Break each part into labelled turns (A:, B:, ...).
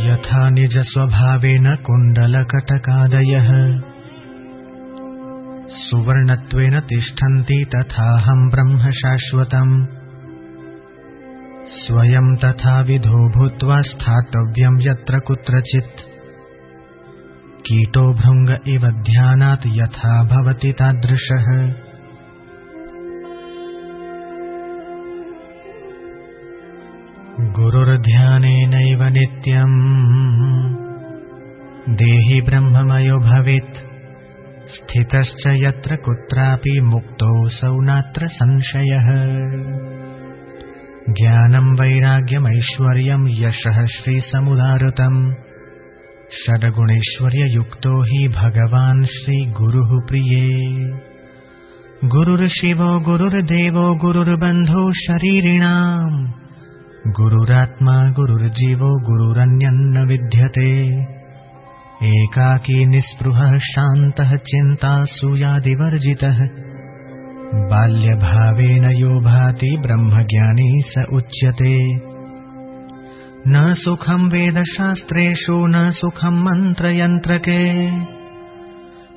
A: यथा निजस्वभावेन कुण्डलकटकादयः। सुवर्णत्वेन तिष्ठन्ति तथाहम् ब्रह्म शाश्वतम् स्वयं तथाविधो भूत्वा स्थातव्यम् यत्र कुत्रचित्। कीटो भृङ्ग इव ध्यानात् यथा भवति तादृशः गुरुर्ध्यानेनैव नित्यम्। देहि ब्रह्ममयो भवेत् स्थितश्च यत्र कुत्रापि मुक्तोऽसौ नात्र संशयः। ज्ञानम् वैराग्यमैश्वर्यम् यशः श्रीसमुदारतम् षड्गुणैश्वर्ययुक्तो हि भगवान् श्रीगुरुः प्रिये। गुरुर्शिवो गुरुर्देवो गुरुर्बन्धो शरीरिणाम् गुरुरात्मा गुरुर्जीवो गुरुरन्यन्न विद्यते। एकाकी निःस्पृहः शान्तः चिन्तासूयादिवर्जितः बाल्यभावेन यो भाति ब्रह्मज्ञानी स उच्यते। न सुखम् वेदशास्त्रेषु न सुखम् मन्त्रयन्त्रके।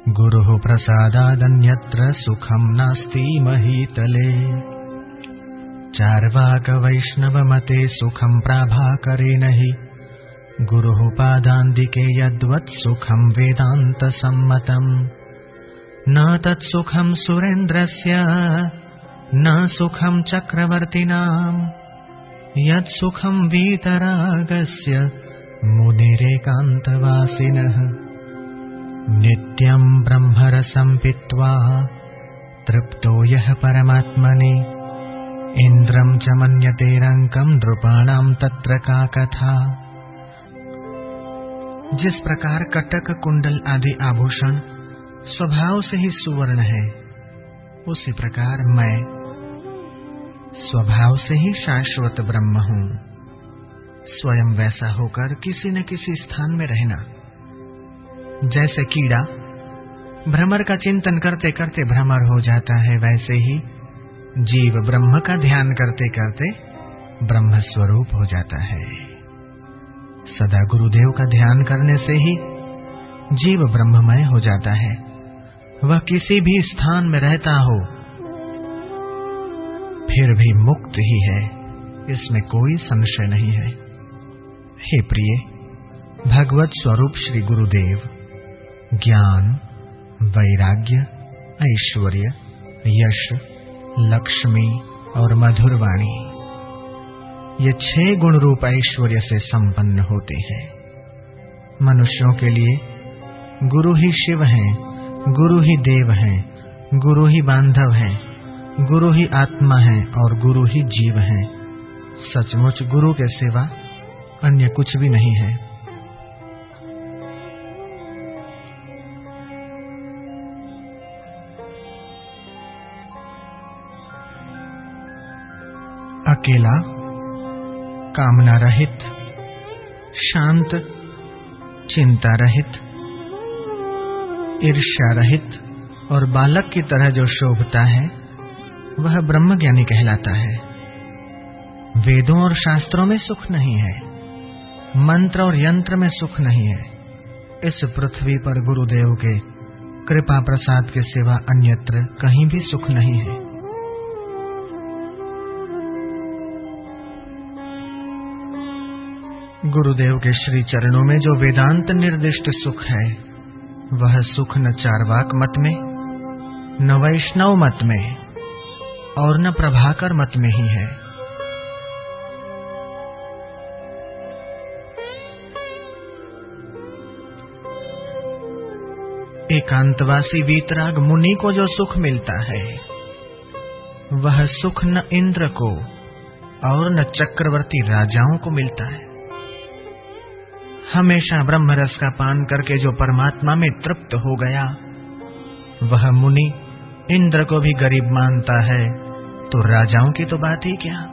A: गुरुः प्रसादादन्यत्र सुखम् नास्ति महीतले चार्वाकवैष्णवमते सुखम् प्राभाकरेण हि गुरुः पादान्दिके यद्वत् सुखम् वेदान्तसम्मतम्। न तत्सुखम् सुरेन्द्रस्य न सुखम् चक्रवर्तिनाम्। यत्सुखम् वीतरागस्य मुनिरेकान्तवासिनः। नित्यम् ब्रह्मरसम् पीत्वा तृप्तो यः परमात्मनि इन्द्रम् च मन्यते रङ्कम् नृपाणाम् तत्र का कथा। जिस प्रकार कटक, कुंडल आदि आभूषण स्वभाव से ही सुवर्ण है, उसी प्रकार मैं स्वभाव से ही शाश्वत ब्रह्म हूँ। स्वयं वैसा होकर किसी न किसी स्थान में रहना। जैसे कीड़ा, भ्रमर का चिंतन करते करते भ्रमर हो जाता है, वैसे ही जीव ब्रह्म का ध्यान करते करते ब्रह्म स्वरूप हो जाता है। सदा गुरुदेव का ध्यान करने से ही जीव ब्रह्ममय हो जाता है। वह किसी भी स्थान में रहता हो, फिर भी मुक्त ही है। इसमें कोई संशय नहीं है। हे प्रिय, भगवत स्वरूप श्री गुरुदेव, ज्ञान, वैराग्य, ऐश्वर्य, यश लक्ष्मी और मधुर वाणी ये छह गुण रूप ऐश्वर्य से संपन्न होते हैं। मनुष्यों के लिए गुरु ही शिव हैं, गुरु ही देव हैं, गुरु ही बांधव हैं, गुरु ही आत्मा है और गुरु ही जीव हैं। सचमुच गुरु के सिवा अन्य कुछ भी नहीं है। अकेला, कामना रहित, शांत, चिंता रहित, ईर्ष्या रहित और बालक की तरह जो शोभता है, वह ब्रह्मज्ञानी कहलाता है। वेदों और शास्त्रों में सुख नहीं है, मंत्र और यंत्र में सुख नहीं है। इस पृथ्वी पर गुरुदेव के कृपा प्रसाद के सिवा अन्यत्र कहीं भी सुख नहीं है। गुरुदेव के श्री चरणों में जो वेदांत निर्दिष्ट सुख है, वह सुख न चारवाक मत में, न वैष्णव मत में, और न प्रभाकर मत में ही है। एकांतवासी वीतराग मुनि को जो सुख मिलता है, वह सुख न इंद्र को और न चक्रवर्ती राजाओं को मिलता है। हमेशा ब्रह्म रस का पान करके जो परमात्मा में तृप्त हो गया, वह मुनि इंद्र को भी गरीब मानता है। तो राजाओं की तो बात ही क्या?